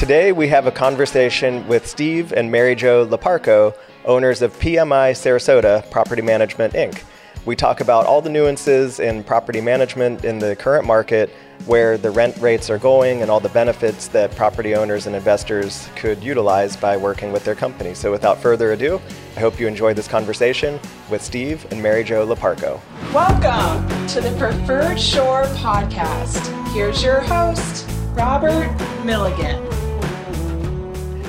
Today we have a conversation with Steve and Mary Jo Laparco, owners of PMI Sarasota Property Management Inc. We talk about all the nuances in property management in the current market, where the rent rates are going, and all the benefits that property owners and investors could utilize by working with their company. So, without further ado, I hope you enjoyed this conversation with Steve and Mary Jo Laparco. Welcome to the Preferred Shore podcast. Here's your host, Robert Milligan.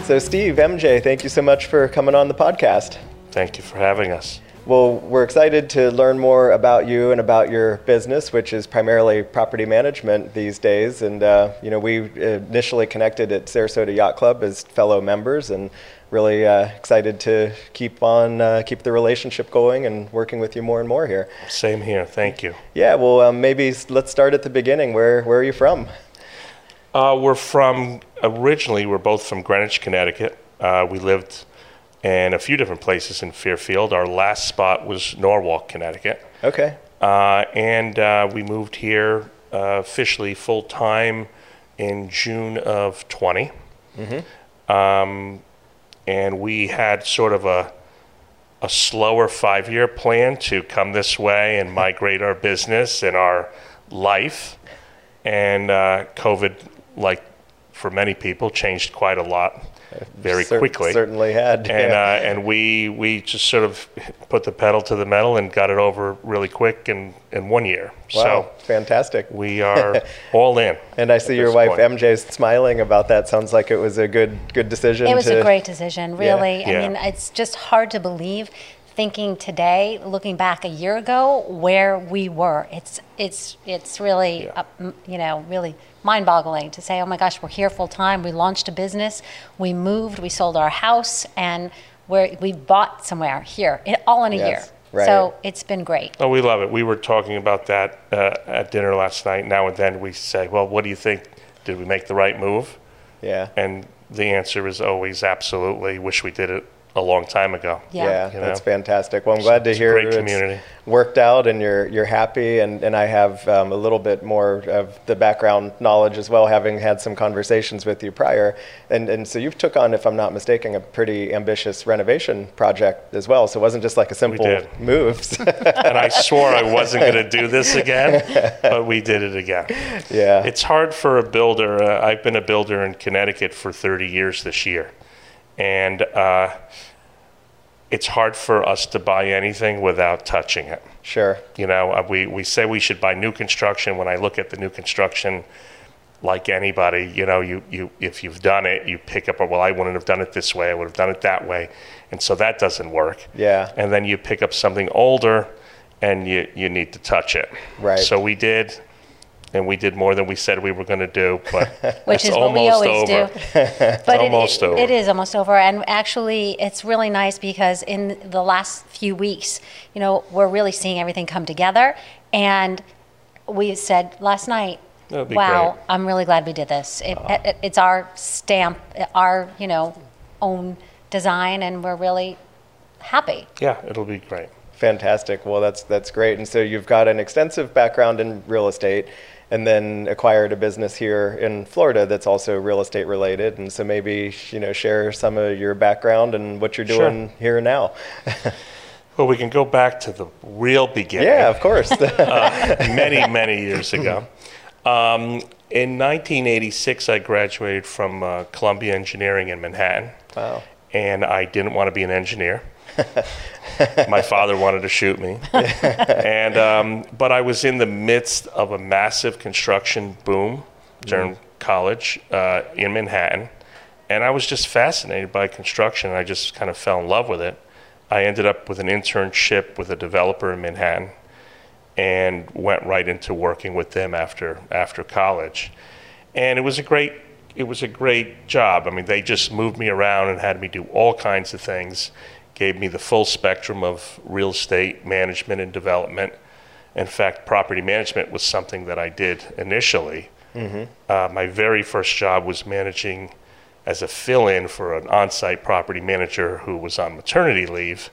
So, Steve, MJ, thank you so much for coming on the podcast. Thank you for having us. Well, we're excited to learn more about you and about your business, which is primarily property management these days. And uh, you know, we initially connected at Sarasota Yacht Club as fellow members, and really uh, excited to keep on uh, keep the relationship going and working with you more and more here. Same here. Thank you. Yeah. Well, um, maybe let's start at the beginning. Where Where are you from? Uh, we're from originally. We're both from Greenwich, Connecticut. Uh, we lived in a few different places in Fairfield. Our last spot was Norwalk, Connecticut. Okay. Uh, and uh, we moved here uh, officially full time in June of 20. Mm-hmm. Um, and we had sort of a a slower five year plan to come this way and migrate our business and our life. And uh, COVID, like for many people, changed quite a lot very Cer- quickly. Certainly had. And yeah. uh, and we we just sort of put the pedal to the metal and got it over really quick in, in one year. wow, So fantastic. we are all in. And I see your wife point. MJ's smiling about that. Sounds like it was a good good decision. It was to, a great decision, really. Yeah. I mean, it's just hard to believe thinking today, looking back a year ago, where we were. It's it's it's really Yeah. uh, you know really mind-boggling to say, oh my gosh, we're here full time. We launched a business, we moved, we sold our house, and we we bought somewhere here, it, all in a Yes, year. right. So it's been great. Oh, we love it. We were talking about that uh, at dinner last night. Now and then we say, well, what do you think? Did we make the right move? Yeah. And the answer is always absolutely. Wish we did it a long time ago. Yeah. Yeah, You that's know? fantastic. Well, I'm glad to it's hear great it's community. worked out and you're you're happy. And, and I have um, a little bit more of the background knowledge as well, having had some conversations with you prior. And and so you've took on, if I'm not mistaken, a pretty ambitious renovation project as well. So it wasn't just like a simple did. move. and I swore I wasn't going to do this again, but we did it again. yeah. It's hard for a builder. Uh, I've been a builder in Connecticut for 30 years this year. And uh, it's hard for us to buy anything without touching it. sure. You know, uh, we, we say we should buy new construction. When I look at the new construction, like anybody, you know, you, you if you've done it, you pick up, well, I wouldn't have done it this way, I would have done it that way. And so that doesn't work. Yeah. And then you pick up something older and you, you need to touch it. Right. So we did, and we did more than we said we were going to do, but Which it's is what we almost always over. do. but it- almost it, over. it is almost over. And actually, it's really nice because in the last few weeks, you know, we're really seeing everything come together. And we said last night, wow, great. I'm really glad we did this. It, ah. it, it's our stamp, our, you know, own design, and we're really happy. Yeah, it'll be great. Fantastic. Well, that's that's great. And so you've got an extensive background in real estate, and then acquired a business here in Florida that's also real estate related. And so maybe you know share some of your background and what you're Sure. doing here now. Well, we can go back to the real beginning. yeah, of course. many, many years ago. Um, in 1986, I graduated from uh, Columbia Engineering in Manhattan. wow. and I didn't want to be an engineer. My father wanted to shoot me, and um, but I was in the midst of a massive construction boom during college uh, in Manhattan, and I was just fascinated by construction. I just kind of fell in love with it. I ended up with an internship with a developer in Manhattan, and went right into working with them after after college, and it was a great it was a great job. I mean, they just moved me around and had me do all kinds of things, gave me the full spectrum of real estate management and development. In fact, property management was something that I did initially. Uh, my very first job was managing as a fill in for an on site property manager who was on maternity leave.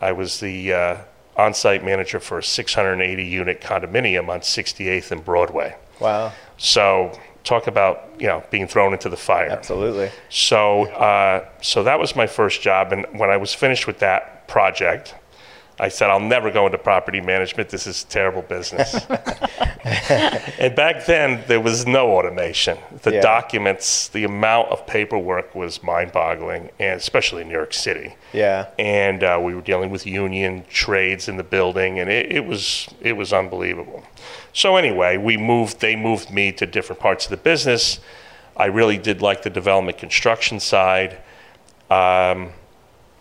I was the uh, on site manager for a 680 unit condominium on 68th and Broadway. Wow. So talk about you know being thrown into the fire. Absolutely. So, uh, so that was my first job, and when I was finished with that project, I said, "I'll never go into property management. This is terrible business." and back then, there was no automation. The Yeah. documents, the amount of paperwork was mind-boggling, and especially in New York City. Yeah. And uh, we were dealing with union trades in the building, and it, it was it was unbelievable. So anyway, we moved. They moved me to different parts of the business. I really did like the development construction side. Um,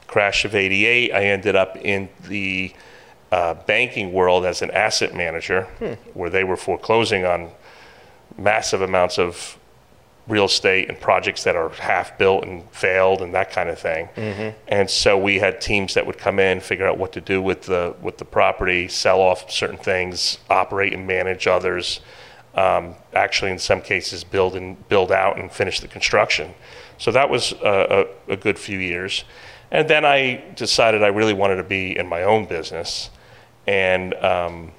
crash of 88, I ended up in the uh, banking world as an asset manager, where they were foreclosing on massive amounts of real estate and projects that are half built and failed and that kind of thing. And so we had teams that would come in, figure out what to do with the with the property, sell off certain things, operate and manage others. Um, actually, in some cases, build and build out and finish the construction. So that was a, a, a good few years. And then I decided I really wanted to be in my own business, and um,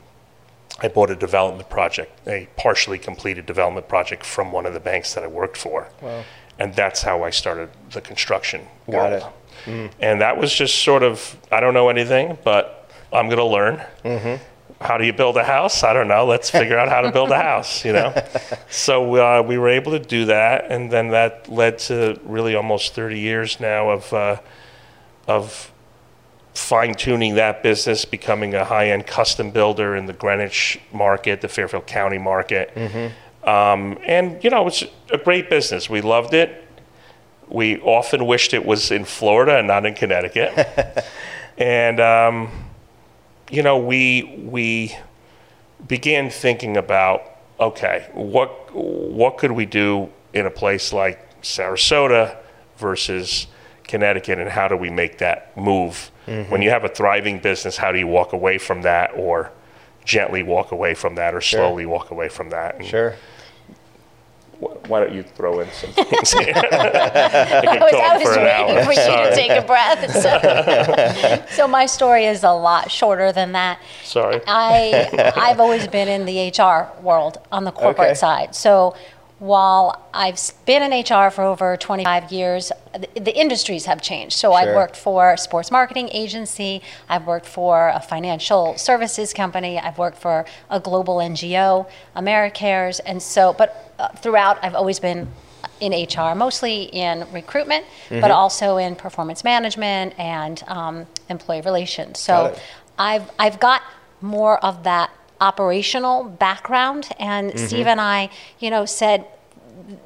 I bought a development project, a partially completed development project from one of the banks that I worked for. And that's how I started the construction Got world. it. And that was just sort of, I don't know anything, but I'm going to learn. Mm-hmm. How do you build a house? I don't know. Let's figure out how to build a house, you know? so uh, we were able to do that. And then that led to really almost 30 years now of, uh, of fine tuning that business, becoming a high end custom builder in the Greenwich market, the Fairfield County market. Um, and, you know, it's a great business. We loved it. We often wished it was in Florida and not in Connecticut. and, um, you know, we, we began thinking about okay, what, what could we do in a place like Sarasota versus Connecticut, and how do we make that move? Mm-hmm. When you have a thriving business, how do you walk away from that, or gently walk away from that, or slowly walk away from that? And Sure. wh- Why don't you throw in some things here? I I was, talk I was for an waiting hour. for you Sorry. to take a breath. So, so my story is a lot shorter than that. Sorry. I I've always been in the HR world on the corporate Okay. side. So while I've been in HR for over 25 years, the, the industries have changed. So I've worked for a sports marketing agency, I've worked for a financial services company, I've worked for a global NGO, AmeriCares, and so but uh, throughout I've always been in HR, mostly in recruitment, Mm-hmm. but also in performance management and um, employee relations. So. I've I've got more of that operational background, and Mm-hmm. Steve and I, you know, said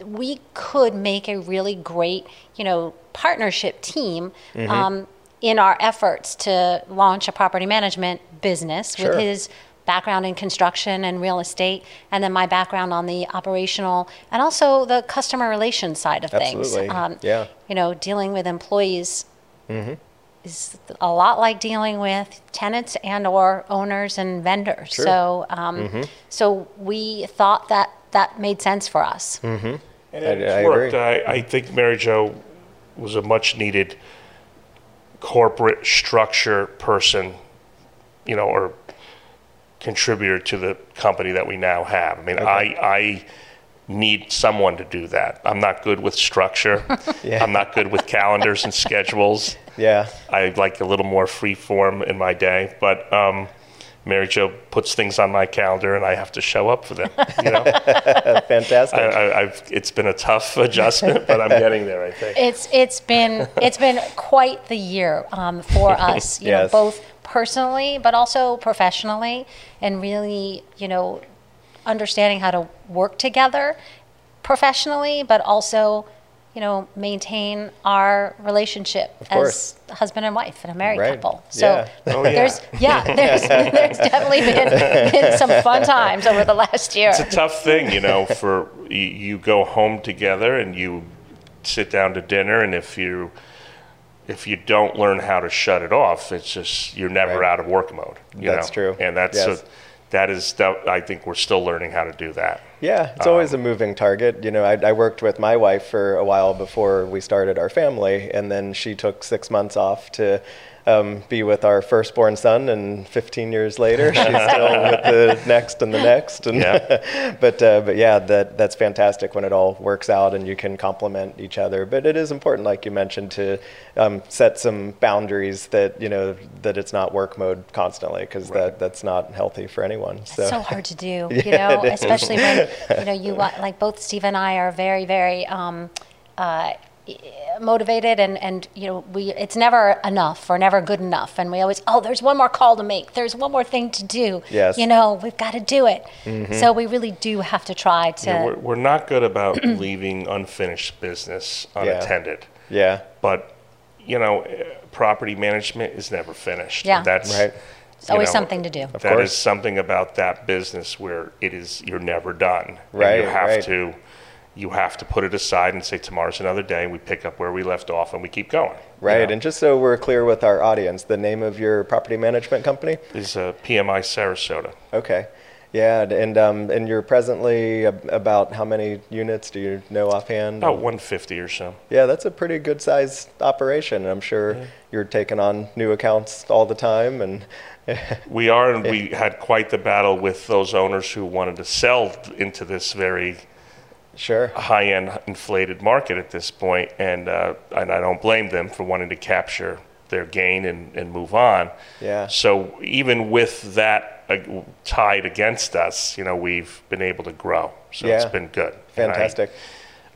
we could make a really great, you know, partnership team. Mm-hmm. Um, in our efforts to launch a property management business Sure. with his background in construction and real estate, and then my background on the operational and also the customer relations side of Absolutely. things. Um, Yeah. You know, dealing with employees is a lot like dealing with tenants and or owners and vendors. Sure. So, um, so we thought that that made sense for us. And I- I worked. agree. I, I think Mary Jo was a much needed corporate structure person, you know, or contributor to the company that we now have. I mean, I, I need someone to do that. I'm not good with structure. Yeah. I'm not good with calendars and schedules. Yeah. I like a little more free form in my day, but um, Mary Jo puts things on my calendar and I have to show up for them. You know, Fantastic. I, I, I've, it's been a tough adjustment, but I'm getting there. I think. It's it's been it's been quite the year um, for us, you know, both personally but also professionally, and really, you know, understanding how to work together professionally, but also, you know, maintain our relationship as husband and wife and a married Right. couple. So Yeah. Oh, yeah. there's yeah, there's there's definitely been, been some fun times over the last year. It's a tough thing, you know. For you, you go home together and you sit down to dinner, and if you if you don't learn how to shut it off, it's just you're never Right. out of work mode. You That's know? true. and that's Yes. a, that is. that- I think we're still learning how to do that. Yeah, it's um, always a moving target. You know, I, I worked with my wife for a while before we started our family, and then she took six months off to um, be with our firstborn son, and 15 years later, she's still with the next and the next. And Yeah. but uh, but yeah, that that's fantastic when it all works out and you can complement each other. But it is important, like you mentioned, to um, set some boundaries that you know that it's not work mode constantly because that that's not healthy for anyone. So, It's so hard to do, Yeah, you know, especially when you know you want like both Steve and I are very very um, uh, motivated and and you know we it's never enough or never good enough and we always oh there's one more call to make there's one more thing to do Yes. you know we've got to do it so we really do have to try to You know, we're, we're not good about leaving unfinished business unattended. yeah, But, you know, eh, property management is never finished. Yeah. That's, Right. it's always know, something to do That is course. something about that business where it is you're never done. And Right, you have right. to you have to put it aside and say tomorrow's another day. And we pick up where we left off and we keep going. you right. know. And just so we're clear with our audience, the name of your property management company. is uh, PMI Sarasota. Okay. Yeah, and um, and you're presently ab- about how many units do you know offhand? About 150 or so. Yeah, that's a pretty good sized operation. I'm sure you're taking on new accounts all the time, and We are, and we had quite the battle with those owners who wanted to sell into this very sure. high-end inflated market at this point, and uh, and I don't blame them for wanting to capture their gain and, and move on. Yeah. So even with that uh, tide against us, you know, we've been able to grow. So it's been good. And I- Fantastic.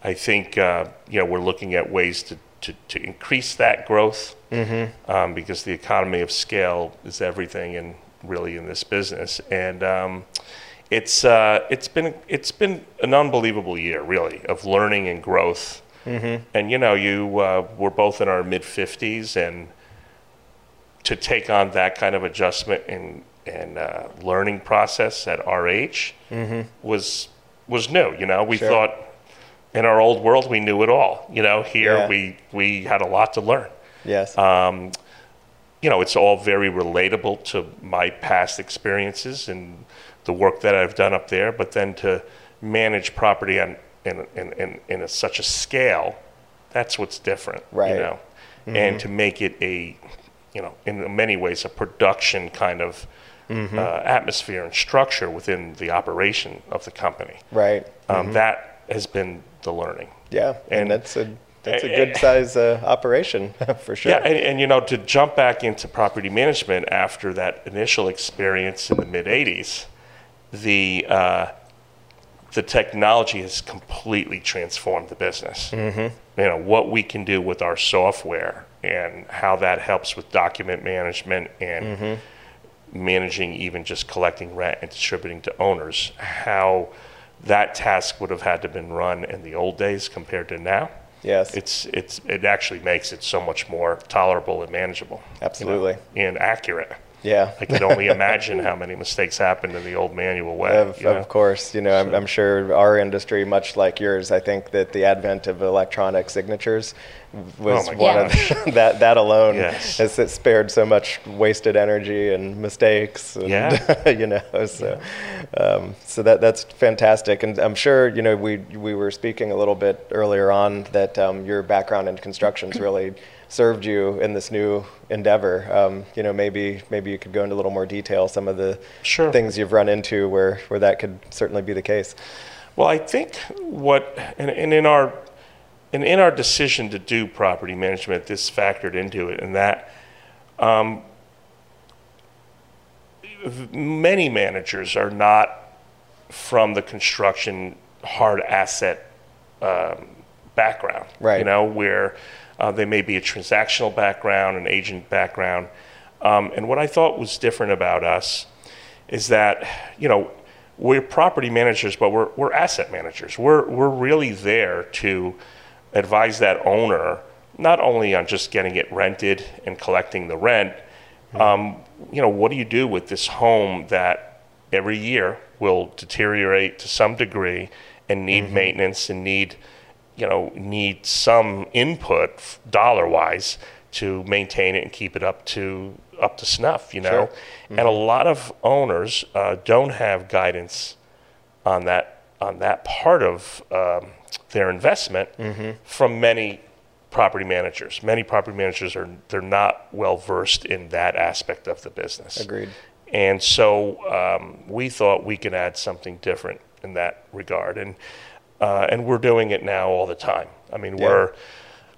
I think uh, you know we're looking at ways to, to, to increase that growth um, because the economy of scale is everything and really in this business and um, it's uh, it's been it's been an unbelievable year really of learning and growth and you know you uh, we're both in our mid 50s and to take on that kind of adjustment and and uh, learning process at our age was was new. You know, we Sure. thought in our old world we knew it all. You know, here Yeah. we we had a lot to learn. Yes. Um, you know, it's all very relatable to my past experiences and the work that I've done up there. But then to manage property on in in in, in a, such a scale, that's what's different. Right. You know, and to make it a you know, in many ways, a production kind of uh, atmosphere and structure within the operation of the company. right. Um, That has been the learning. Yeah. And, and- that's a that's a good size uh, operation for sure. Yeah, and, and you know, to jump back into property management after that initial experience in the mid '80s, the uh, the technology has completely transformed the business. Mm-hmm. You know what we can do with our software and how that helps with document management and managing even just collecting rent and distributing to owners. How that task would have had to been run in the old days compared to now yes. it's it's it actually makes it so much more tolerable and manageable. you know, Absolutely. and accurate. Yeah. I can only imagine how many mistakes happened in the old manual way. Of, you know? of course, you know, I'm, I'm sure our industry, much like yours, I think that the advent of electronic signatures was Oh one of that. That alone Yes. has spared so much wasted energy and mistakes. And, Yeah. you know, so um, so that that's fantastic, and I'm sure you know we we were speaking a little bit earlier on that um, your background in construction's really served you in this new endeavor. Um, you know, maybe maybe you could go into a little more detail some of the Sure. things you've run into where, where that could certainly be the case. Well, I think what and, and in our and in our decision to do property management, this factored into it, and that um, many managers are not from the construction hard asset um, background. Right. You know, where uh, they may be a transactional background, an agent background. Um, and what I thought was different about us is that, you know, we're property managers, but we're, we're asset managers. We're, we're really there to advise that owner not only on just getting it rented and collecting the rent, um, you know, what do you do with this home that every year will deteriorate to some degree and need maintenance and need, you know, need some input dollar wise to maintain it and keep it up to up to snuff, you know. Sure. And a lot of owners uh, don't have guidance on that on that part of um, their investment from many property managers. Many property managers are they're not well versed in that aspect of the business. Agreed. And so um, we thought we could add something different in that regard, and uh, and we're doing it now all the time. I mean, Yeah. we're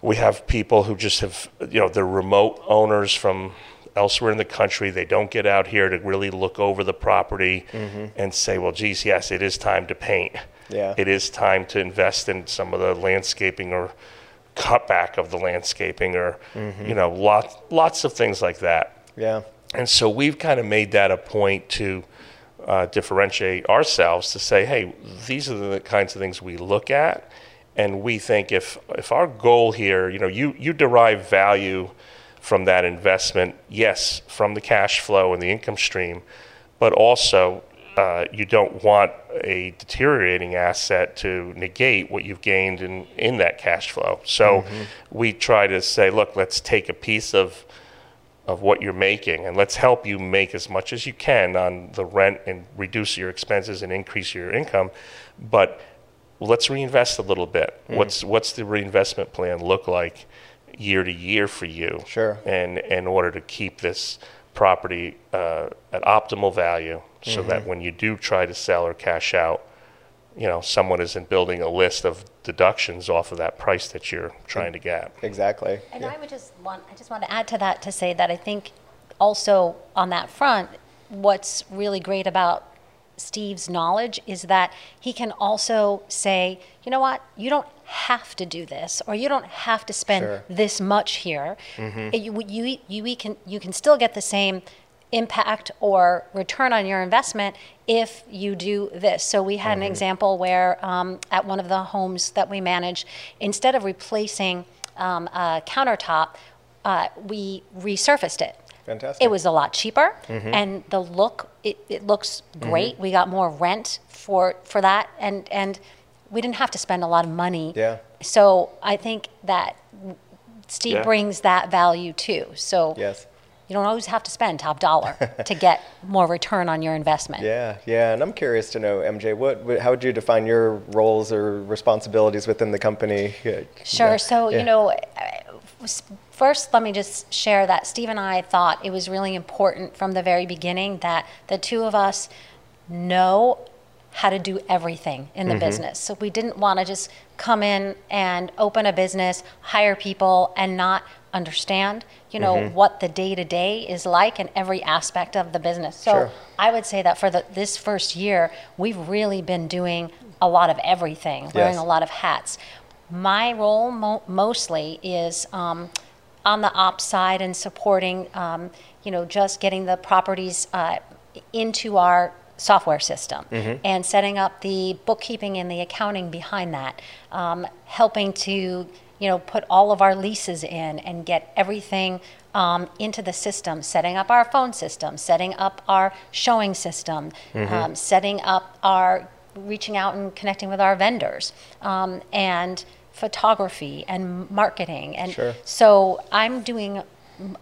we have people who just have you know they're remote owners from elsewhere in the country. They don't get out here to really look over the property and say, well, geez, yes, it is time to paint. Yeah. It is time to invest in some of the landscaping or cutback of the landscaping or you know lots lots of things like that. Yeah. And so we've kind of made that a point to uh, differentiate ourselves to say, hey, these are the kinds of things we look at, and we think if if our goal here, you know, you you derive value from that investment, yes, from the cash flow and the income stream, but also uh, you don't want a deteriorating asset to negate what you've gained in, in that cash flow. So we try to say, look, let's take a piece of of what you're making and let's help you make as much as you can on the rent and reduce your expenses and increase your income but let's reinvest a little bit. What's what's the reinvestment plan look like year to year for you Sure. and in order to keep this property uh, at optimal value so that when you do try to sell or cash out you know someone isn't building a list of deductions off of that price that you're trying to get Exactly. And Yeah. I would just want, I just want to add to that to say that I think also on that front, what's really great about Steve's knowledge is that he can also say, you know what, you don't have to do this, or you don't have to spend Sure. this much here. Mm-hmm. You, you, you, can, you can still get the same impact or return on your investment if you do this. So we had an example where um, at one of the homes that we manage, instead of replacing um, a countertop, uh, we resurfaced it. Fantastic. It was a lot cheaper, and the look it, it looks great. We got more rent for for that, and and we didn't have to spend a lot of money. Yeah. So I think that Steve Yeah. brings that value too. So Yes. You don't always have to spend top dollar to get more return on your investment. Yeah, yeah, and I'm curious to know, MJ, what, how would you define your roles or responsibilities within the company? Sure. yeah, So, yeah. you know, first, let me just share that Steve and I thought it was really important from the very beginning that the two of us know how to do everything in Mm-hmm. the business. So, we didn't want to just come in and open a business, hire people, and not understand, you know, Mm-hmm. what the day to day is like in every aspect of the business. So, Sure. I would say that for the, this first year, we've really been doing a lot of everything, wearing Yes. a lot of hats. My role mo- mostly is um, on the ops side and supporting, um, you know, just getting the properties uh, into our software system and setting up the bookkeeping and the accounting behind that, um, helping to, you know, put all of our leases in and get everything um, into the system, setting up our phone system, setting up our showing system, um, setting up our reaching out and connecting with our vendors um, and photography and marketing and Sure. so i'm doing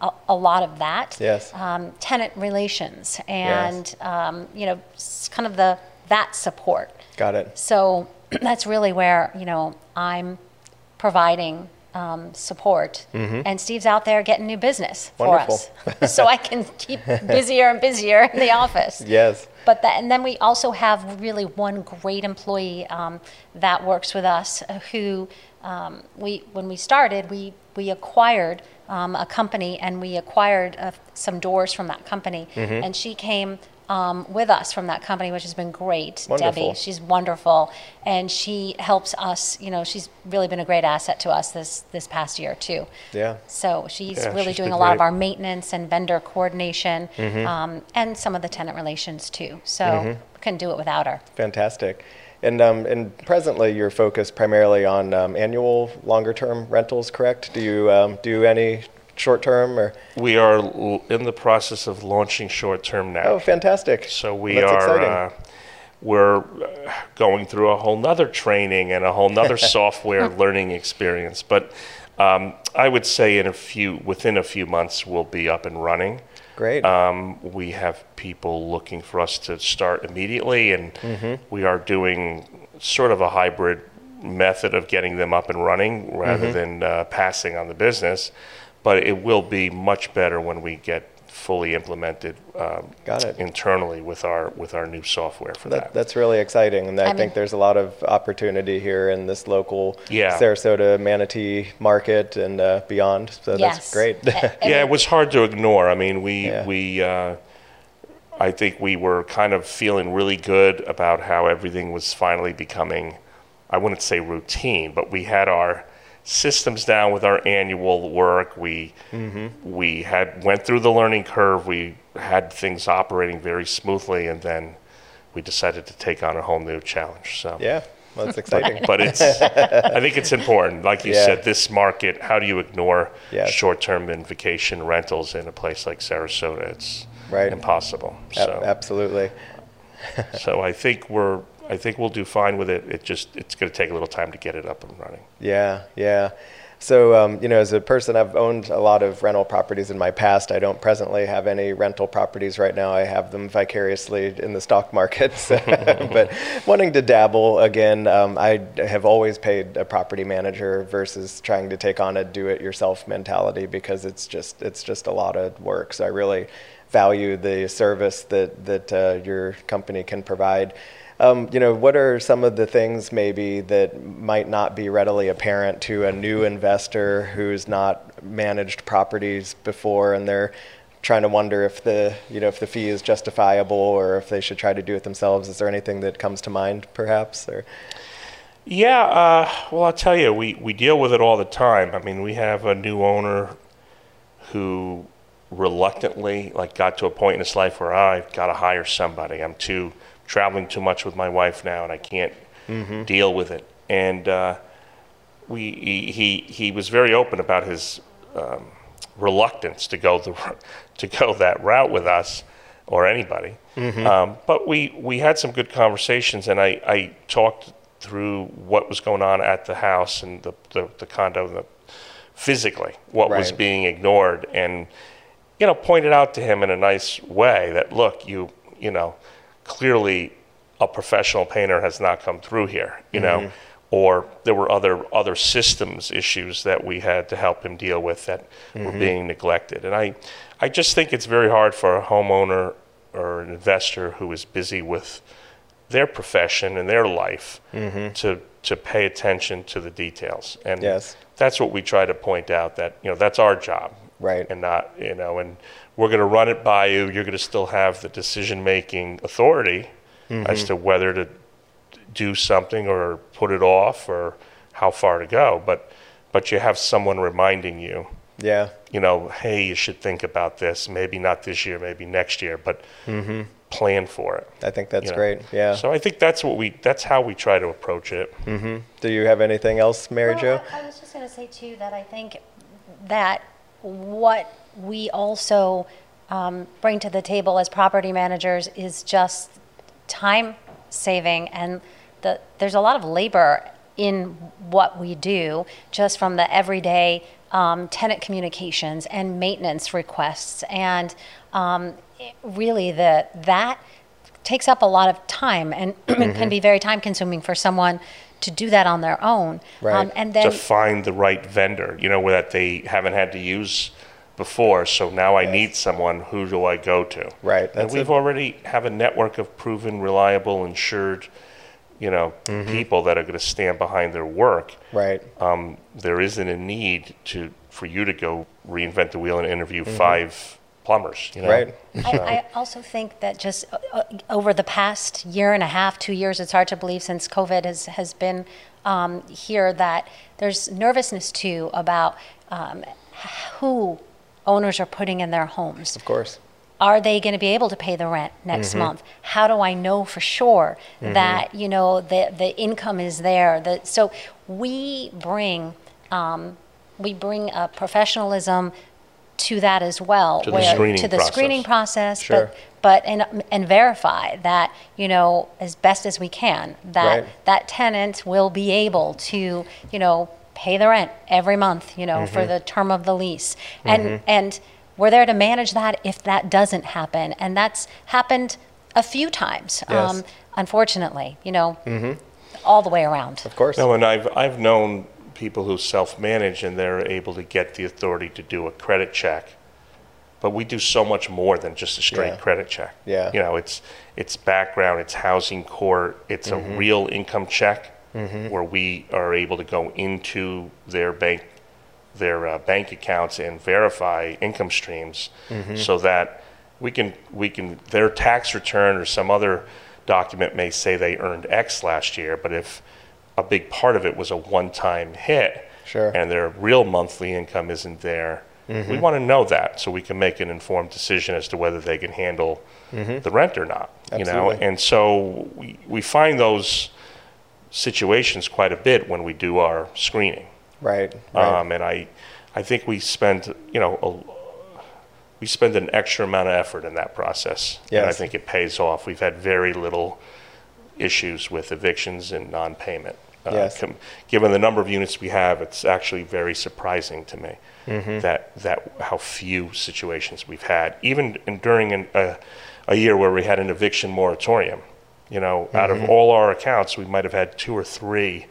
a, a lot of that Yes. um, tenant relations and um, you know kind of the that support Got it. so that's really where you know i'm providing um, support and steve's out there getting new business for Mm-hmm. Wonderful. us so i can keep busier and busier in the office Yes. but that, and then we also have really one great employee um, that works with us uh, who um, we, when we started, we, we acquired um, a company and we acquired uh, some doors from that company. Mm-hmm. And she came um, with us from that company, which has been great. Wonderful. Debbie, she's wonderful, and she helps us. You know, she's really been a great asset to us this this past year too. Yeah. So she's Yeah, really she's doing a lot of our maintenance and vendor coordination, Mm-hmm. um, and some of the tenant relations too. So we couldn't do it without her. Fantastic. And um, and presently, you're focused primarily on um, annual, longer-term rentals, correct? Do you um, do any short-term or? We are l- in the process of launching short term now. Oh, fantastic. So we That's are exciting. uh, we're uh, going through a whole nother training and a whole nother software learning experience. But um, I would say in a few within a few months we'll be up and running. Great. Um, we have people looking for us to start immediately, and Mm-hmm. we are doing sort of a hybrid method of getting them up and running rather than uh, passing on the business. But it will be much better when we get fully implemented um, Got it. internally with our with our new software for That, that. that's really exciting, and I, I think mean- there's a lot of opportunity here in this local Yeah. Sarasota manatee market and uh, beyond. So Yes. that's great. Yeah, it was hard to ignore. I mean, we Yeah. we uh, I think we were kind of feeling really good about how everything was finally becoming. I wouldn't say routine, but we had our systems down with our annual work. We mm-hmm. we had went through the learning curve. We had things operating very smoothly, and then we decided to take on a whole new challenge. So yeah, well, that's exciting. but it's I think it's important. Like you Yeah. said, this market, how do you ignore Yes. short-term and vacation rentals in a place like Sarasota? It's Right. impossible. A- So, absolutely. so I think we're I think we'll do fine with it. It just it's going to take a little time to get it up and running. Yeah, yeah. So, um, you know, as a person, I've owned a lot of rental properties in my past. I don't presently have any rental properties right now. I have them vicariously in the stock market. So, but wanting to dabble again, um, I have always paid a property manager versus trying to take on a do-it-yourself mentality because it's just it's just a lot of work. So I really value the service that that uh, your company can provide. Um, you know, what are some of the things maybe that might not be readily apparent to a new investor who's not managed properties before and they're trying to wonder if the, you know, if the fee is justifiable or if they should try to do it themselves? Is there anything that comes to mind perhaps or Yeah, uh, well, I'll tell you, we, we deal with it all the time. I mean, we have a new owner who reluctantly like got to a point in his life where "Ah, I've got to hire somebody. I'm too traveling too much with my wife now, and I can't deal with it. And uh, we he, he was very open about his um, reluctance to go the to go that route with us or anybody. Um, but we we had some good conversations, and I I talked through what was going on at the house and the the, the condo, the, physically what was being ignored, and you know pointed out to him in a nice way that look you you know clearly a professional painter has not come through here you know? Mm-hmm. Or there were other other systems issues that we had to help him deal with that were mm-hmm. being neglected. And i i just think it's very hard for a homeowner or an investor who is busy with their profession and their life mm-hmm. to to pay attention to the details. And Yes. that's what we try to point out that you know that's our job. Right. and not you know and we're going to run it by you you're going to still have the decision making authority mm-hmm. as to whether to do something or put it off or how far to go but but you have someone reminding you yeah, you know hey you should think about this maybe not this year maybe next year but mm-hmm. plan for it I think that's you know. great. Yeah. so i think that's what we that's how we try to approach it mm-hmm. Do you have anything else, Mary Jo? I, I was just going to say too that I think that what we also um, bring to the table as property managers is just time saving, and the, there's a lot of labor in what we do, just from the everyday um, tenant communications and maintenance requests, and um, really the that takes up a lot of time and Mm-hmm. can be very time consuming for someone to do that on their own. Right. Um, and then to find the right vendor, you know, where that they haven't had to use before. So now I need someone. Who do I go to? Right, And we've it. already have a network of proven, reliable, insured, you know, Mm-hmm. people that are going to stand behind their work. Right. Um, there isn't a need to for you to go reinvent the wheel and interview Mm-hmm. five plumbers. You know? Right. I, I also think that just uh, uh, over the past year and a half, two years, it's hard to believe since COVID has, has been um, here that there's nervousness too about um, who owners are putting in their homes. Of course. Are they going to be able to pay the rent next month? How do I know for sure that you know the the income is there? That so we bring um, we bring a professionalism to that as well, To the screening to the screening process, Sure. but but and and verify that you know as best as we can that Right. that tenant will be able to you know pay the rent every month you know Mm-hmm. for the term of the lease and and we're there to manage that if that doesn't happen and that's happened a few times Yes. um, unfortunately you know all the way around. Of course. No, and I've, I've known people who self-manage and they're able to get the authority to do a credit check. But we do so much more than just a straight Yeah. credit check. Yeah. You know, it's, it's background, it's housing court, it's Mm-hmm. a real income check where we are able to go into their bank, their uh, bank accounts and verify income streams Mm-hmm. so that we can, we can, their tax return or some other document may say they earned X last year, but if a big part of it was a one-time hit Sure. and their real monthly income isn't there, we want to know that so we can make an informed decision as to whether they can handle the rent or not. You know, and so we, we find those situations quite a bit when we do our screening. Right. right. Um, and I, I think we spend, you know, a, we spend an extra amount of effort in that process. And I think it pays off. We've had very little issues with evictions and non-payment. Uh, Yes. com- given the number of units we have, it's actually very surprising to me Mm-hmm. that that how few situations we've had, even in, during an, a, a year where we had an eviction moratorium. You know, out Mm-hmm. of all our accounts, we might have had two or three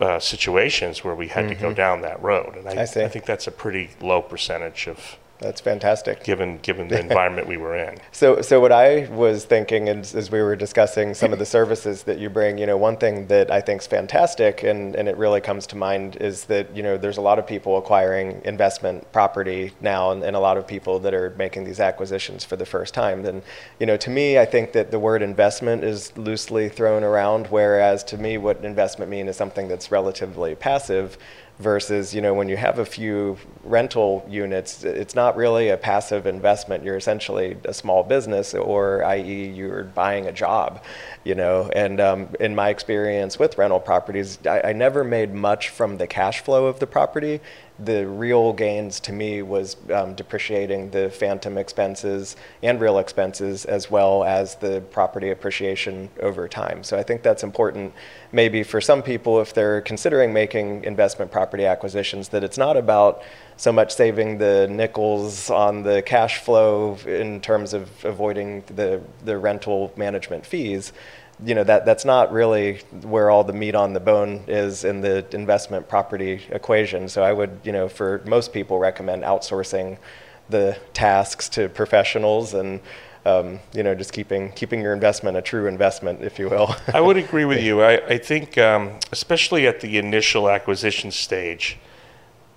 uh, situations where we had to go down that road, and I, Mm-hmm. I. I think that's a pretty low percentage of That's fantastic. given given the environment we were in. So, so what I was thinking as, as we were discussing some of the services that you bring, you know, one thing that I think is fantastic and, and it really comes to mind is that, you know, there's a lot of people acquiring investment property now and, and a lot of people that are making these acquisitions for the first time. And, you know, to me, I think that the word investment is loosely thrown around, whereas to me, what investment mean is something that's relatively passive versus you know when you have a few rental units it's not really a passive investment. You're essentially a small business or i.e you're buying a job you know? And um, in my experience with rental properties I, I never made much from the cash flow of the property the real gains to me was um, depreciating the phantom expenses and real expenses as well as the property appreciation over time. So I think that's important maybe for some people if they're considering making investment property acquisitions that it's not about so much saving the nickels on the cash flow in terms of avoiding the, the rental management fees you know that that's not really where all the meat on the bone is in the investment property equation. So I would, you know, for most people recommend outsourcing the tasks to professionals and um, you know just keeping keeping your investment a true investment, if you will. I would agree with you. I, I think, um, especially at the initial acquisition stage,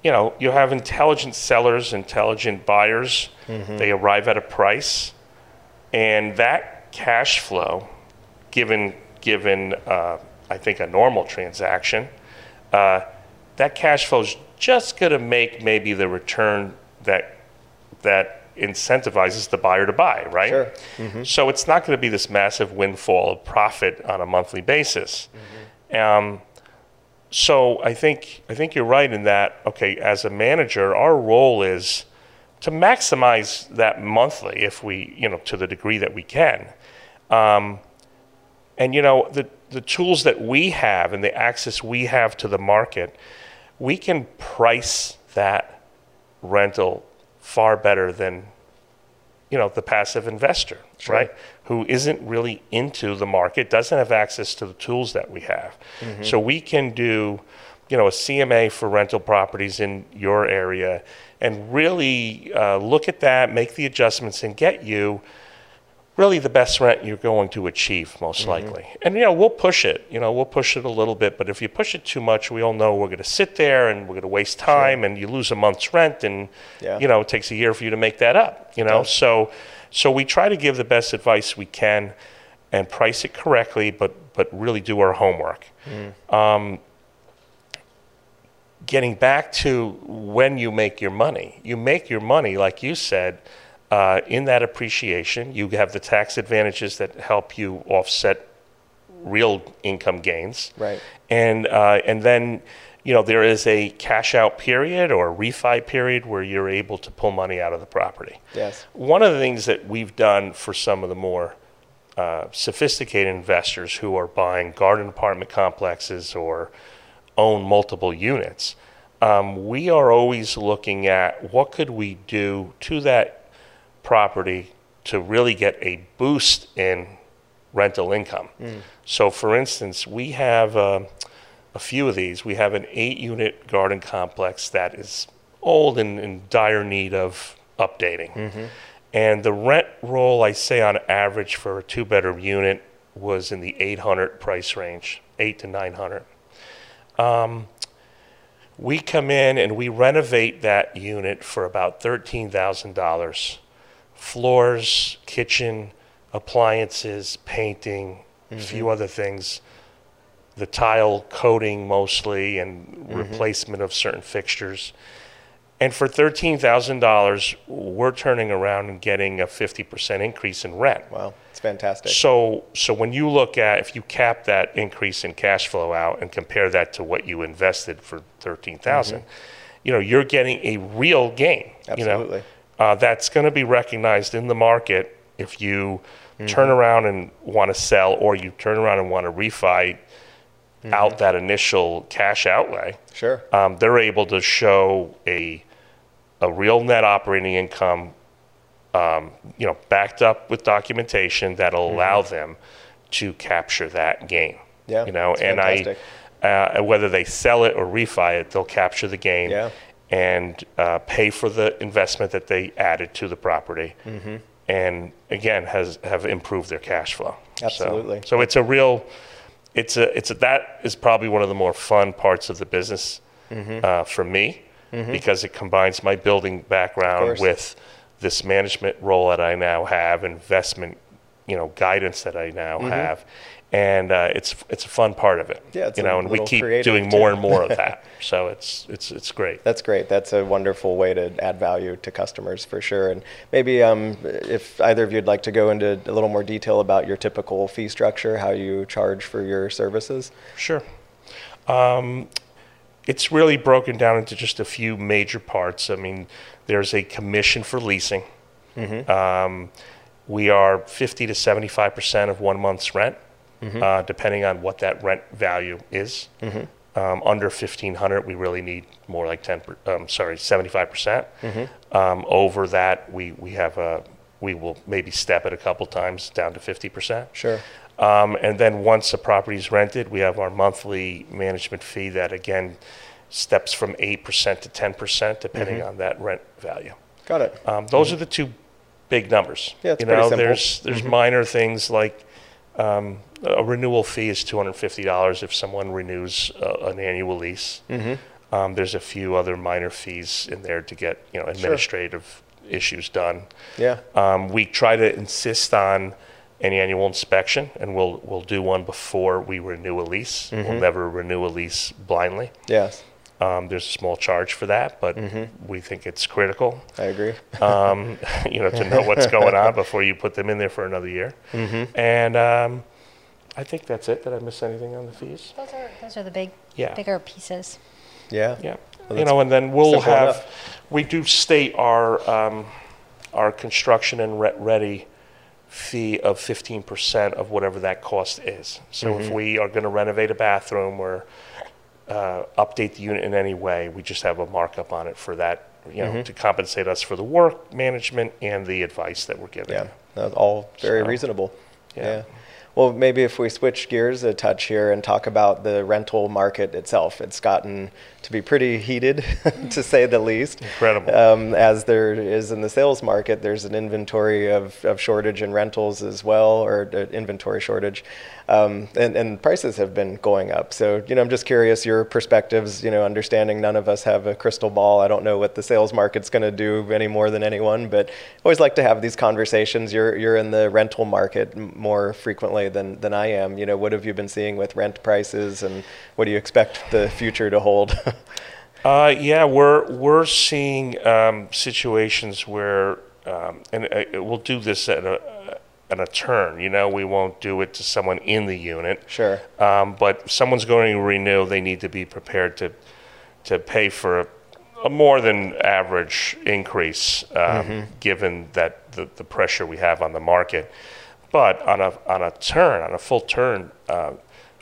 you know, you have intelligent sellers, intelligent buyers. They arrive at a price, and that cash flow, given given uh, I think a normal transaction, uh, that cash flow is just going to make maybe the return that that incentivizes the buyer to buy, right? Sure. So it's not going to be this massive windfall of profit on a monthly basis. Um, so I think I think you're right in that. Okay, as a manager, our role is to maximize that monthly, if we, you know, to the degree that we can. Um, and you know, the the tools that we have and the access we have to the market, we can price that rental far better than you know the passive investor right? Who isn't really into the market doesn't have access to the tools that we have. So we can do you know a cma for rental properties in your area and really uh, look at that make the adjustments and get you really the best rent you're going to achieve most likely. And you know we'll push it you know we'll push it a little bit but if you push it too much we all know we're going to sit there and we're going to waste time and you lose a month's rent and Yeah. you know it takes a year for you to make that up you know? So so we try to give the best advice we can and price it correctly but but really do our homework. Um, getting back to when you make your money you make your money like you said uh, in that appreciation you have the tax advantages that help you offset real income gains Right. and uh, and then you know there is a cash out period or refi period where you're able to pull money out of the property Yes. one of the things that we've done for some of the more uh, sophisticated investors who are buying garden apartment complexes or own multiple units, um, we are always looking at what could we do to that property to really get a boost in rental income. So, for instance, we have uh, a few of these. We have an eight unit garden complex that is old and in dire need of updating. And the rent roll, I say on average for a two bedroom unit, was in the 800 price range, eight to 900. Um, we come in and we renovate that unit for about $13,000. Floors, kitchen, appliances, painting, a few mm-hmm. other things. The tile coating mostly and mm-hmm. replacement of certain fixtures. And for $13,000, we're turning around and getting a 50% increase in rent. Wow, it's fantastic. So, so when you look at if you cap that increase in cash flow out and compare that to what you invested for thirteen mm-hmm. you know you're getting a real gain. You Absolutely. know, uh, that's going to be recognized in the market if you turn around and want to sell, or you turn around and want to refi out that initial cash outlay Sure. um, they're able to show a a real net operating income, um, you know, backed up with documentation that'll allow them to capture that gain. Mm-hmm. Yeah, you know, and fantastic. I, uh, whether they sell it or refi it, they'll capture the gain Yeah. And uh, pay for the investment that they added to the property. Mm-hmm. And again, has have improved their cash flow. So- Absolutely. So, it's a real, it's a it's a, that is probably one of the more fun parts of the business Mm-hmm. uh, for me because it combines my building background with this management role that I now have, investment, you know, guidance that I now have, and uh, it's it's a fun part of it. Mm-hmm. Yeah, it's you know, and we keep doing too. more and more of that. So it's it's it's great. That's great. That's a wonderful way to add value to customers for sure. And maybe um, if either of you'd like to go into a little more detail about your typical fee structure, how you charge for your services. Sure. Um, it's really broken down into just a few major parts. I mean, there's a commission for leasing. Um, we are 50 to 75 percent of one month's rent, uh, depending on what that rent value is. Um, under 1500, we really need more like 10. Per, um, sorry, 75 percent. Um, over that, we we have a we will maybe step it a couple times down to 50 percent. Sure. Um, and then once a property is rented, we have our monthly management fee that again steps from 8% to 10% depending Mm-hmm. on that rent value. Got it. Um, those are the two big numbers. Yeah, it's you pretty know, simple. Mm-hmm. there's there's minor things like um, a renewal fee is $250 if someone renews uh, an annual lease. Mm-hmm. Um, there's a few other minor fees in there to get you know administrative issues done. Yeah. Um, we try to insist on an annual inspection, and we'll we'll do one before we renew a lease. Mm-hmm. We'll never renew a lease blindly. Yes. Um, there's a small charge for that, but Mm-hmm. we think it's critical, I agree. um, you know, to know what's going on before you put them in there for another year. Mm-hmm. And um, I think that's it. Did I miss anything on the fees? Those are, those are the big, Yeah. bigger pieces. Yeah. Yeah, Well, you know, and then we'll have, enough. we do state our, um, our construction and re- ready fee of fifteen percent of whatever that cost is. So Mm-hmm. if we are gonna renovate a bathroom or, uh, update the unit in any way, we just have a markup on it for that, you Mm-hmm. know, to compensate us for the work, management, and the advice that we're giving. Yeah. That's all very So, reasonable. yeah. yeah. Well, maybe if we switch gears a touch here and talk about the rental market itself, it's gotten to be pretty heated, to say the least. Incredible. Um, as there is in the sales market, there's an inventory of, of shortage in rentals as well, or uh, inventory shortage, um, and, and prices have been going up. So, you know, I'm just curious your perspectives. You know, understanding none of us have a crystal ball. I don't know what the sales market's going to do any more than anyone, but I always like to have these conversations. You're you're in the rental market more frequently than than I am. You know, what have you been seeing with rent prices, and what do you expect the future to hold? Uh, yeah, we're we're seeing um, situations where, um, and uh, we'll do this at a at a turn. You know, we won't do it to someone in the unit. Sure. Um, but if someone's going to renew, they need to be prepared to to pay for a, a more than average increase, um, given that the, the pressure we have on the market. But on a on a turn, on a full turn, uh,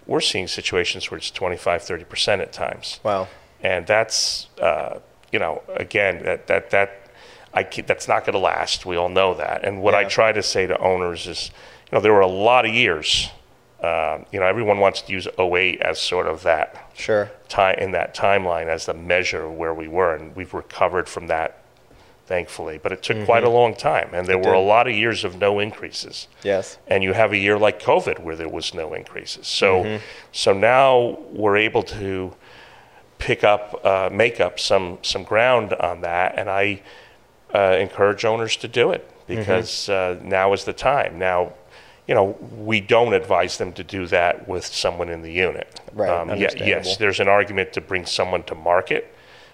we're seeing situations where it's 25, 30 percent at times wow. and that's uh, you know again that that that I ke- that's not going to last. We all know that. And what I try to say to owners is, you know, there were a lot of years. Uh, you know, everyone wants to use 08 as sort of that Sure. time in that timeline as the measure of where we were, and we've recovered from that, thankfully. But it took quite a long time, and there Mm-hmm. It were a lot of years of no increases Yes. and you have a year like COVID where there was no increases. So, Mm-hmm. so now we're able to pick up, uh, make up some some ground on that, and I uh, encourage owners to do it because uh, now is the time. Now, you know, we don't advise them to do that with someone in the unit. Right, Um, ye- understandable. yes, there's an argument to bring someone to market,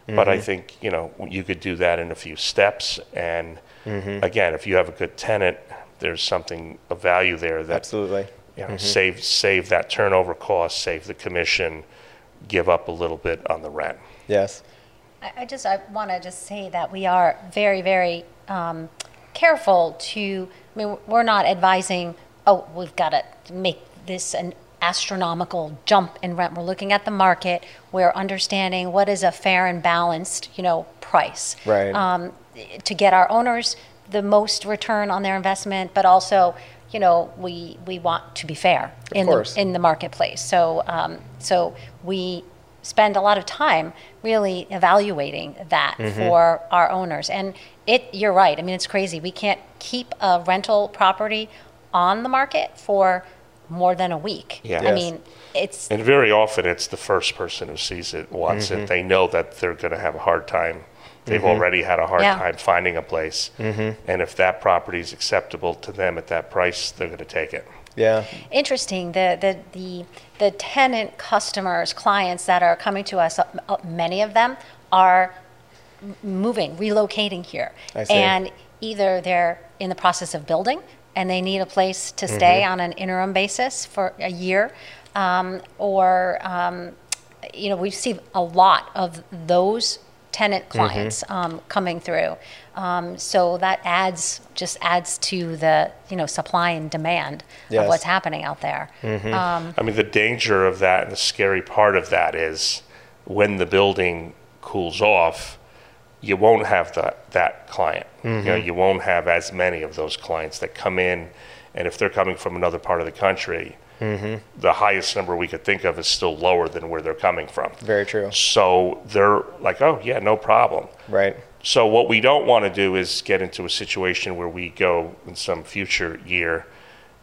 but I mm-hmm. think you know you could do that in a few steps. And mm-hmm. again, if you have a good tenant, there's something of value there that Absolutely. you know, mm-hmm. save save that turnover cost, save the commission, give up a little bit on the rent. Yes. I, I just I want to just say that we are very very um, careful to. I mean, we're not advising. Oh, we've got to make this an astronomical jump in rent. We're looking at the market. We're understanding what is a fair and balanced, you know, price. Right. Um, to get our owners the most return on their investment, but also, you know, we we want to be fair in course. the in the marketplace. So um, so we spend a lot of time really evaluating that Mm-hmm. for our owners. And it you're right. I mean, it's crazy. We can't keep a rental property on the market for more than a week. Yeah. I mean, it's And very often, it's the first person who sees it, wants Mm-hmm. it. They know that they're going to have a hard time. They've already had a hard Yeah. time finding a place, Mm-hmm. and if that property is acceptable to them at that price, they're going to take it. Yeah. interesting the the the the tenant customers clients that are coming to us uh, uh, many of them are moving relocating here I see. and either they're in the process of building and they need a place to stay on an interim basis for a year. Um, or um, you know we see a lot of those tenant Mm-hmm. clients um, coming through. Um, so that adds just adds to the you know supply and demand Yes. of what's happening out there. Um, I mean, the danger of that and the scary part of that is when the building cools off, you won't have that, that client. You know, mm-hmm. you won't have as many of those clients that come in, and if they're coming from another part of the country, mm-hmm. the highest number we could think of is still lower than where they're coming from. Very true. So they're like, oh, yeah, no problem. Right. So what we don't want to do is get into a situation where we go in some future year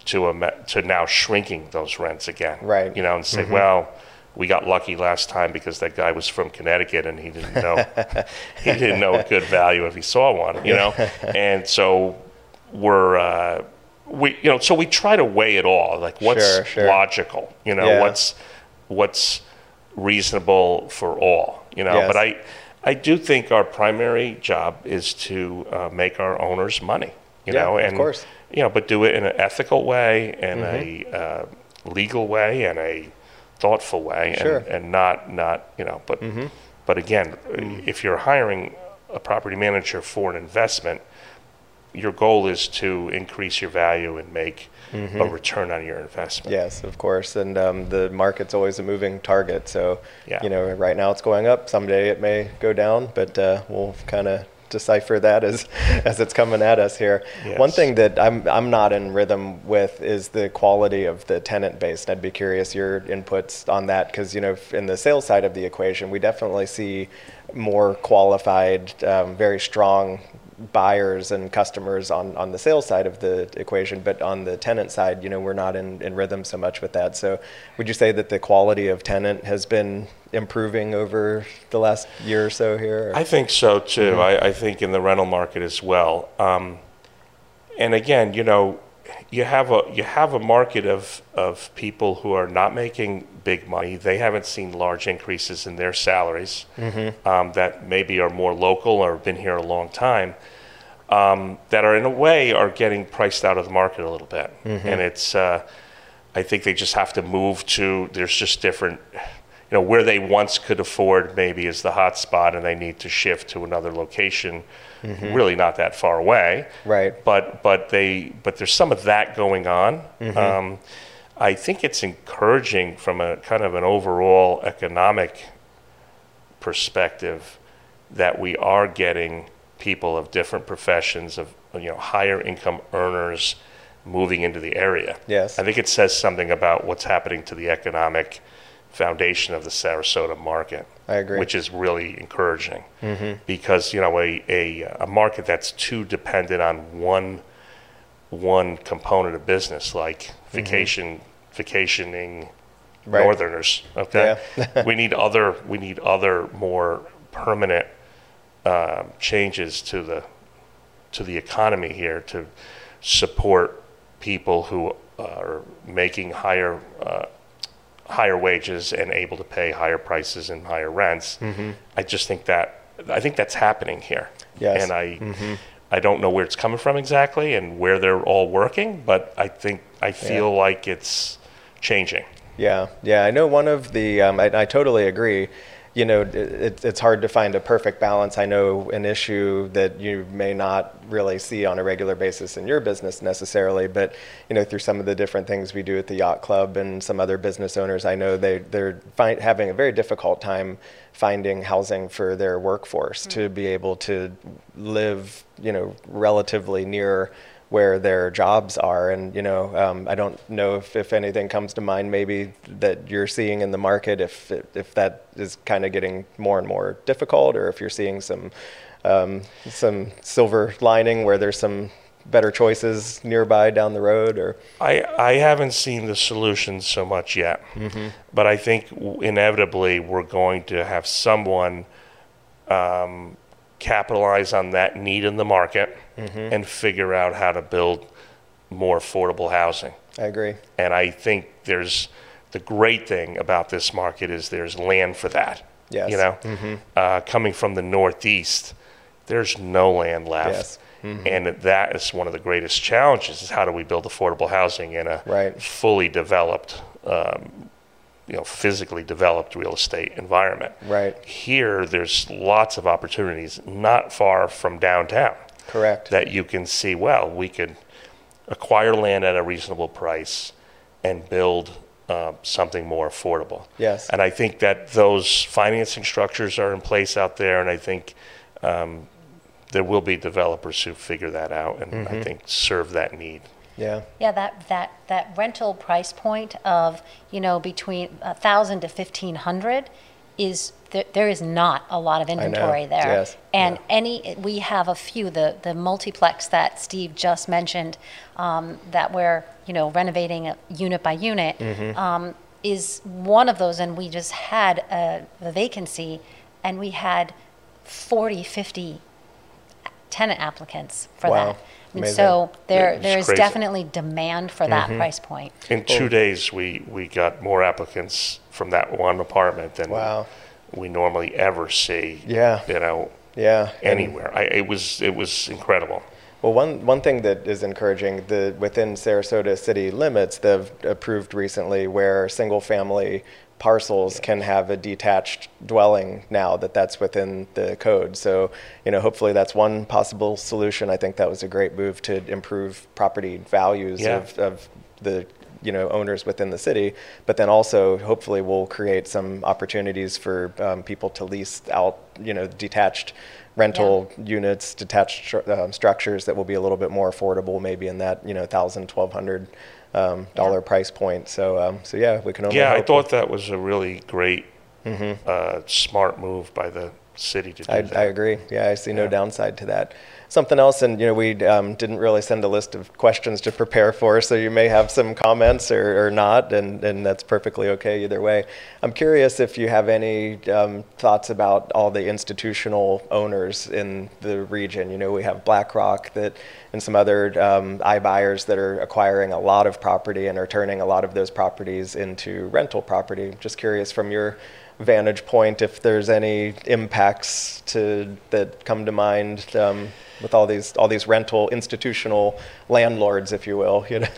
to a to now shrinking those rents again. Right. You know, and say, mm-hmm. well, we got lucky last time because that guy was from Connecticut and he didn't know he didn't know a good value if he saw one. You know, and so we're. Uh, we, you know, so we try to weigh it all. Like, what's Sure, sure. logical? You know, Yeah. what's what's reasonable for all? You know, Yes. but I, I do think our primary job is to uh, make our owners money. You Yeah, know, of and course. you know, but do it in an ethical way, in Mm-hmm. a uh, legal way, and a thoughtful way, Sure. Mm-hmm. and, and not not you know, but but again, if you're hiring a property manager for an investment, your goal is to increase your value and make a return on your investment. Mm-hmm. Yes, of course. And um, the market's always a moving target. So, Yeah. you know, right now it's going up. Someday it may go down, but uh, we'll kind of decipher that as as it's coming at us here. One thing that I'm I'm not in rhythm with is the quality of the tenant base. And I'd be curious your inputs on that because you know in the sales side of the equation, we definitely see more qualified, um, very strong buyers and customers on, on the sales side of the equation, but on the tenant side, you know, we're not in, in rhythm so much with that. So would you say that the quality of tenant has been improving over the last year or so here? or- I think so too. I, I think in the rental market as well. Um, and again, you know, you have a you have a market of of people who are not making big money. They haven't seen large increases in their salaries. Um, that maybe are more local or have been here a long time. Um, that are in a way are getting priced out of the market a little bit, and it's. Uh, I think they just have to move to. There's just different, you know, where they once could afford maybe is the hot spot, and they need to shift to another location, really not that far away. Right. But but they but there's some of that going on. Um, I think it's encouraging from a kind of an overall economic perspective that we are getting people of different professions of you know higher income earners moving into the area. Yes. I think it says something about what's happening to the economic foundation of the Sarasota market. I agree. Which is really encouraging because you know a, a a market that's too dependent on one one component of business like vacation vacationing Right. northerners okay we need other we need other more permanent um, changes to the to the economy here to support people who are making higher uh, higher wages and able to pay higher prices and higher rents. I just think that I think that's happening here. Yes. And I I don't know where it's coming from exactly and where they're all working, but I think I feel like it's changing. Yeah, yeah. I know one of the. Um, I, I totally agree. You know, it, it, it's hard to find a perfect balance. I know an issue that you may not really see on a regular basis in your business necessarily, but you know, through some of the different things we do at the yacht club and some other business owners, I know they they're find, having a very difficult time finding housing for their workforce hmm. to be able to live, you know, relatively near where their jobs are. And, you know, um, I don't know if, if anything comes to mind maybe that you're seeing in the market, if, if that is kind of getting more and more difficult, or if you're seeing some, um, some silver lining where there's some better choices nearby down the road or? I, I haven't seen the solutions so much yet, but I think inevitably we're going to have someone um, capitalize on that need in the market and figure out how to build more affordable housing. I agree. And I think there's the great thing about this market is there's land for that. Yes. You know, uh, coming from the Northeast, there's no land left. Yes. And that is one of the greatest challenges: is how do we build affordable housing in a Right. fully developed, um, you know, physically developed real estate environment? Right. Here, there's lots of opportunities not far from downtown Correct. that you can see, well, we could acquire land at a reasonable price and build uh, something more affordable. Yes. And I think that those financing structures are in place out there, and I think um, there will be developers who figure that out and Mm-hmm. I think serve that need. Yeah. Yeah, that, that, that rental price point of, you know, between a thousand to fifteen hundred is, there, there is not a lot of inventory there. yes, And yeah. any, we have a few, the, the multiplex that Steve just mentioned, um, that we're, you know, renovating unit by unit, Mm-hmm. um, is one of those, and we just had a, a vacancy, and we had 40, 50 tenant applicants for Wow. that. Amazing. so there, it's there is crazy. definitely demand for that Mm-hmm. price point. In two days, we, we got more applicants from that one apartment than Wow. we normally ever see. Yeah. You know, Yeah. Anywhere. I, it was it was incredible. Well, one, one thing that is encouraging, the, within Sarasota city limits, they've approved recently where single-family parcels can have a detached dwelling now that that's within the code. So, you know, hopefully that's one possible solution. I think that was a great move to improve property values Yeah. of, of the you know owners within the city, but then also hopefully we'll create some opportunities for um, people to lease out you know detached rental units, detached um, structures that will be a little bit more affordable, maybe in that you know thousand, twelve hundred um, dollar Yeah. price point. So um, so yeah, we can only Yeah, I thought that was a really great, uh, smart move by the city to do I, that. I agree. Yeah, I see no Yeah. downside to that. Something else, and you know, we um, didn't really send a list of questions to prepare for, so you may have some comments or, or not, and, and that's perfectly okay either way. I'm curious if you have any um, thoughts about all the institutional owners in the region. You know, we have BlackRock that, and some other um, iBuyers that are acquiring a lot of property and are turning a lot of those properties into rental property. Just curious from your vantage point if there's any impacts to that come to mind um, with all these all these rental institutional landlords, if you will. You know,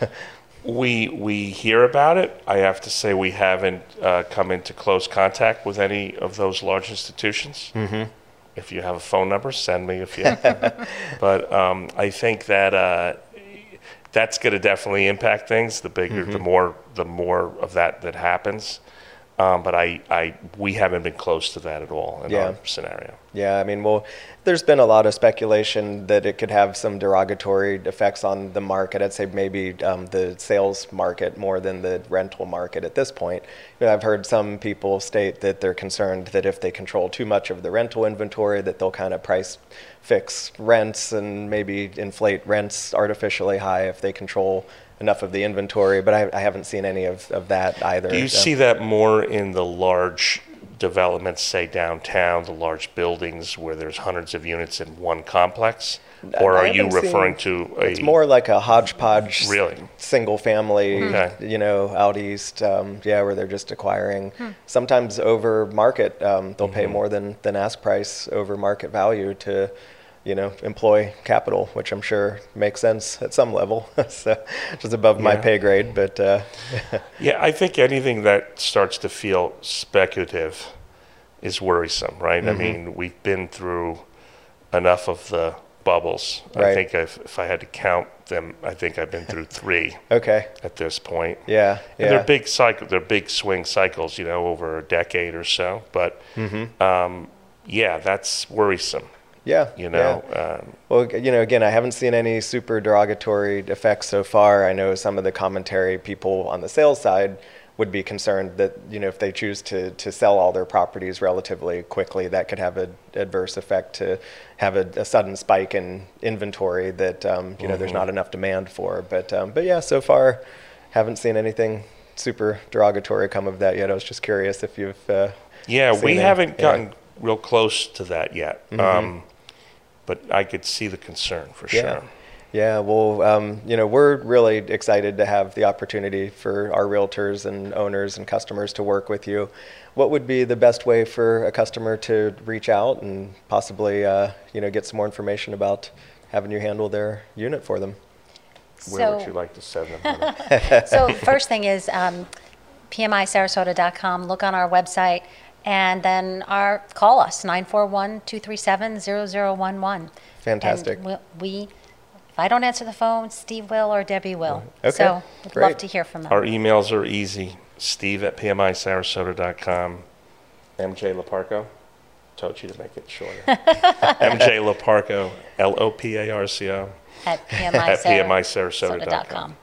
We we hear about it. I have to say we haven't uh, come into close contact with any of those large institutions. Mm-hmm. If you have a phone number, send me a few. but um, I think that uh, that's going to definitely impact things. The bigger, the more, the more of that that happens. Um, but I, I, we haven't been close to that at all in Yeah. our scenario. Yeah, I mean, well, there's been a lot of speculation that it could have some derogatory effects on the market. I'd say maybe um, the sales market more than the rental market at this point. You know, I've heard some people state that they're concerned that if they control too much of the rental inventory, that they'll kind of price fix rents and maybe inflate rents artificially high if they control enough of the inventory. But I, I haven't seen any of, of that either. Do you so- see that more in the large developments, say downtown, the large buildings where there's hundreds of units in one complex? Or I are you referring seen- to a? It's more like a hodgepodge, Really? single family, Okay. you know, out east, um, yeah, where they're just acquiring. Hmm. Sometimes over market, um, they'll Mm-hmm. pay more than, than ask price over market value to, you know, employ capital, which I'm sure makes sense at some level. so just above my pay grade, but uh, Yeah, I think anything that starts to feel speculative is worrisome, right? Mm-hmm. I mean, we've been through enough of the bubbles. I Right. think if, if I had to count them, I think I've been through three okay, at this point. yeah, And yeah, they're big cycle, they're big swing cycles, you know, over a decade or so. But Mm-hmm. um, yeah, that's worrisome. Yeah, You know, um, Well, you know, again, I haven't seen any super derogatory effects so far. I know some of the commentary people on the sales side would be concerned that, you know, if they choose to, to sell all their properties relatively quickly, that could have an adverse effect to have a, a sudden spike in inventory that, um, you know, there's not enough demand for. But, um, but yeah, so far, haven't seen anything super derogatory come of that yet. I was just curious if you've. Uh, yeah, we haven't yeah. Mm-hmm. gotten real close to that yet. Um, but I could see the concern for Yeah. sure. Yeah, well, um, you know, we're really excited to have the opportunity for our realtors and owners and customers to work with you. What would be the best way for a customer to reach out and possibly, uh, you know, get some more information about having you handle their unit for them? Where would you like to send them? So first thing is um, pmisarasota.com. Look on our website, and then our call us 941-237-0011. Fantastic. And we, we, if I don't answer the phone, Steve will or Debbie will. Okay, So we'd great. love to hear from them. Our emails are easy. Steve at pmisarasota.com. MJ Loparco. Told you to make it shorter. MJ Loparco, L O P A R C O. at at pmisarasota.com.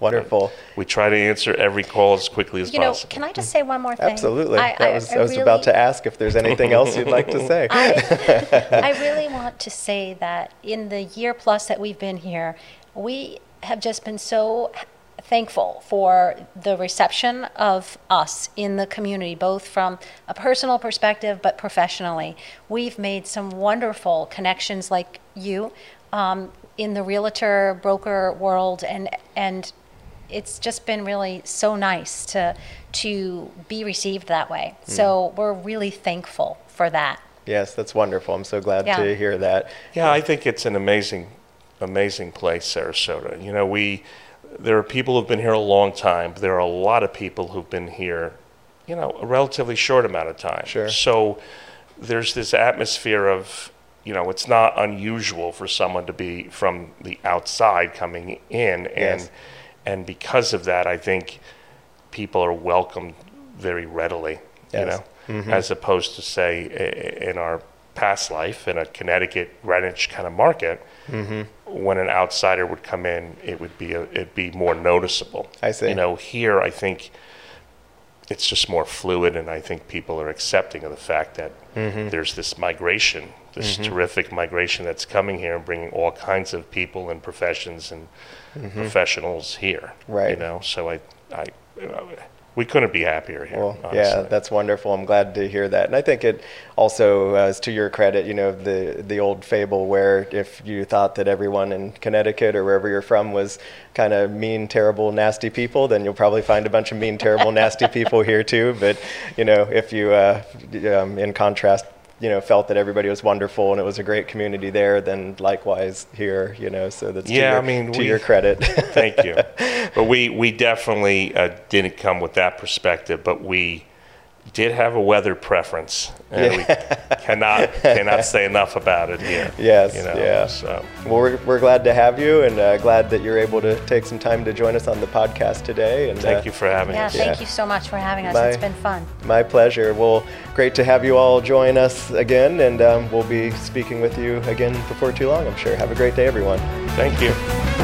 pmisarasota.com. Wonderful. We try to answer every call as quickly as You know, possible. can I just say one more thing? Absolutely. I, that I- was, I I was about to ask if there's anything else you'd like to say. I, I really want to say that in the year plus that we've been here, we have just been so thankful for the reception of us in the community, both from a personal perspective but professionally. We've made some wonderful connections like you um, in the realtor broker world, and and it's just been really so nice to to be received that way. Hmm. So we're really thankful for that. Yes, that's wonderful. I'm so glad Yeah. to hear that. Yeah, I think it's an amazing, amazing place, Sarasota. You know, we there are people who've been here a long time. But there are a lot of people who've been here, you know, a relatively short amount of time. Sure. So there's this atmosphere of, you know, it's not unusual for someone to be from the outside coming in, and Yes. And because of that, I think people are welcomed very readily. You Yes. know, as opposed to say in our past life in a Connecticut Greenwich kind of market, when an outsider would come in, it would be a, it'd be more noticeable. I see. You know, here I think it's just more fluid, and I think people are accepting of the fact that Mm-hmm. there's this migration, this terrific migration that's coming here and bringing all kinds of people and professions and professionals here. Mm-hmm. Right. You know, so I, I, we couldn't be happier here. Well, honestly. yeah, that's wonderful. I'm glad to hear that. And I think it also uh, is to your credit, you know, the the old fable where if you thought that everyone in Connecticut or wherever you're from was kind of mean, terrible, nasty people, then you'll probably find a bunch of mean, terrible, nasty people here too. But you know, if you, uh, um, in contrast, you know, felt that everybody was wonderful and it was a great community there, then likewise here, you know. So that's to Yeah, your, I mean, to we- your credit. Thank you. But we, we definitely uh, didn't come with that perspective, but we did have a weather preference, and we cannot cannot say enough about it here. Yes, you know, yeah. So Well, we're, we're glad to have you and uh, glad that you're able to take some time to join us on the podcast today. And thank uh, you for having Yeah, us. thank Yeah. you so much for having us. Bye. It's been fun. My pleasure. Well, great to have you all join us again, and um, we'll be speaking with you again before too long, I'm sure. Have a great day, everyone. Thank you.